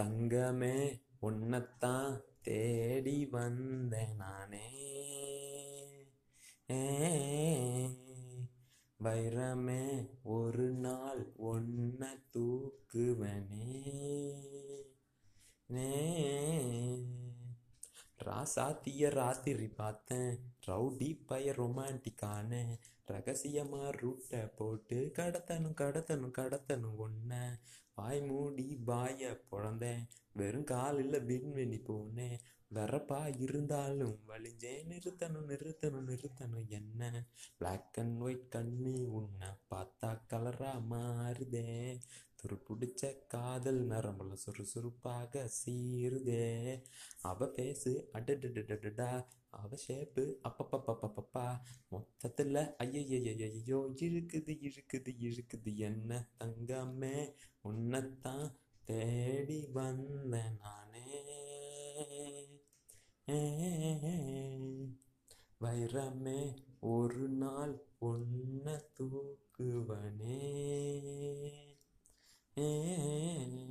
தங்கமே உன்னத்தான் தேடி வந்தேன் நானே. வைரமே ஒரு நாள் ஒன்ன தூக்குவனே. ராசாத்திய ராத்திரி பார்த்தேன். ரவுடி பய ரொமான்டிக்கான. ரகசியமா ரூட்டை போட்டு கடத்தணும் கடத்தணும் கடத்தணும் ஒன்ன வாய் மூடி பாய பிறந்தேன் வெறும் காலில் விண்வெளி போனேன் வரப்பா இருந்தாலும் வலிஞ்சேன் நிறுத்தணும் நிறுத்தணும் நிறுத்தணும் என்ன? பிளாக் அண்ட் ஒயிட் கண்ணி உன்னை பார்த்தா கலரா மாறுதே. துருப்பிடிச்ச காதல் நரம்புல சுறுசுறுப்பாக சீருதே அவ பேசு அடடடடடா அவ ஷேப்பு அப்பப்பப்பப்பப்பா சத்துல ஐயையையோ இழுக்குது இழுக்குது இழுக்குது என்ன தங்கமே உன்னைத்தான் தேடி வந்த நானே. வைரமே ஒரு நாள் ஒன்ன தூக்குவனே. ஏ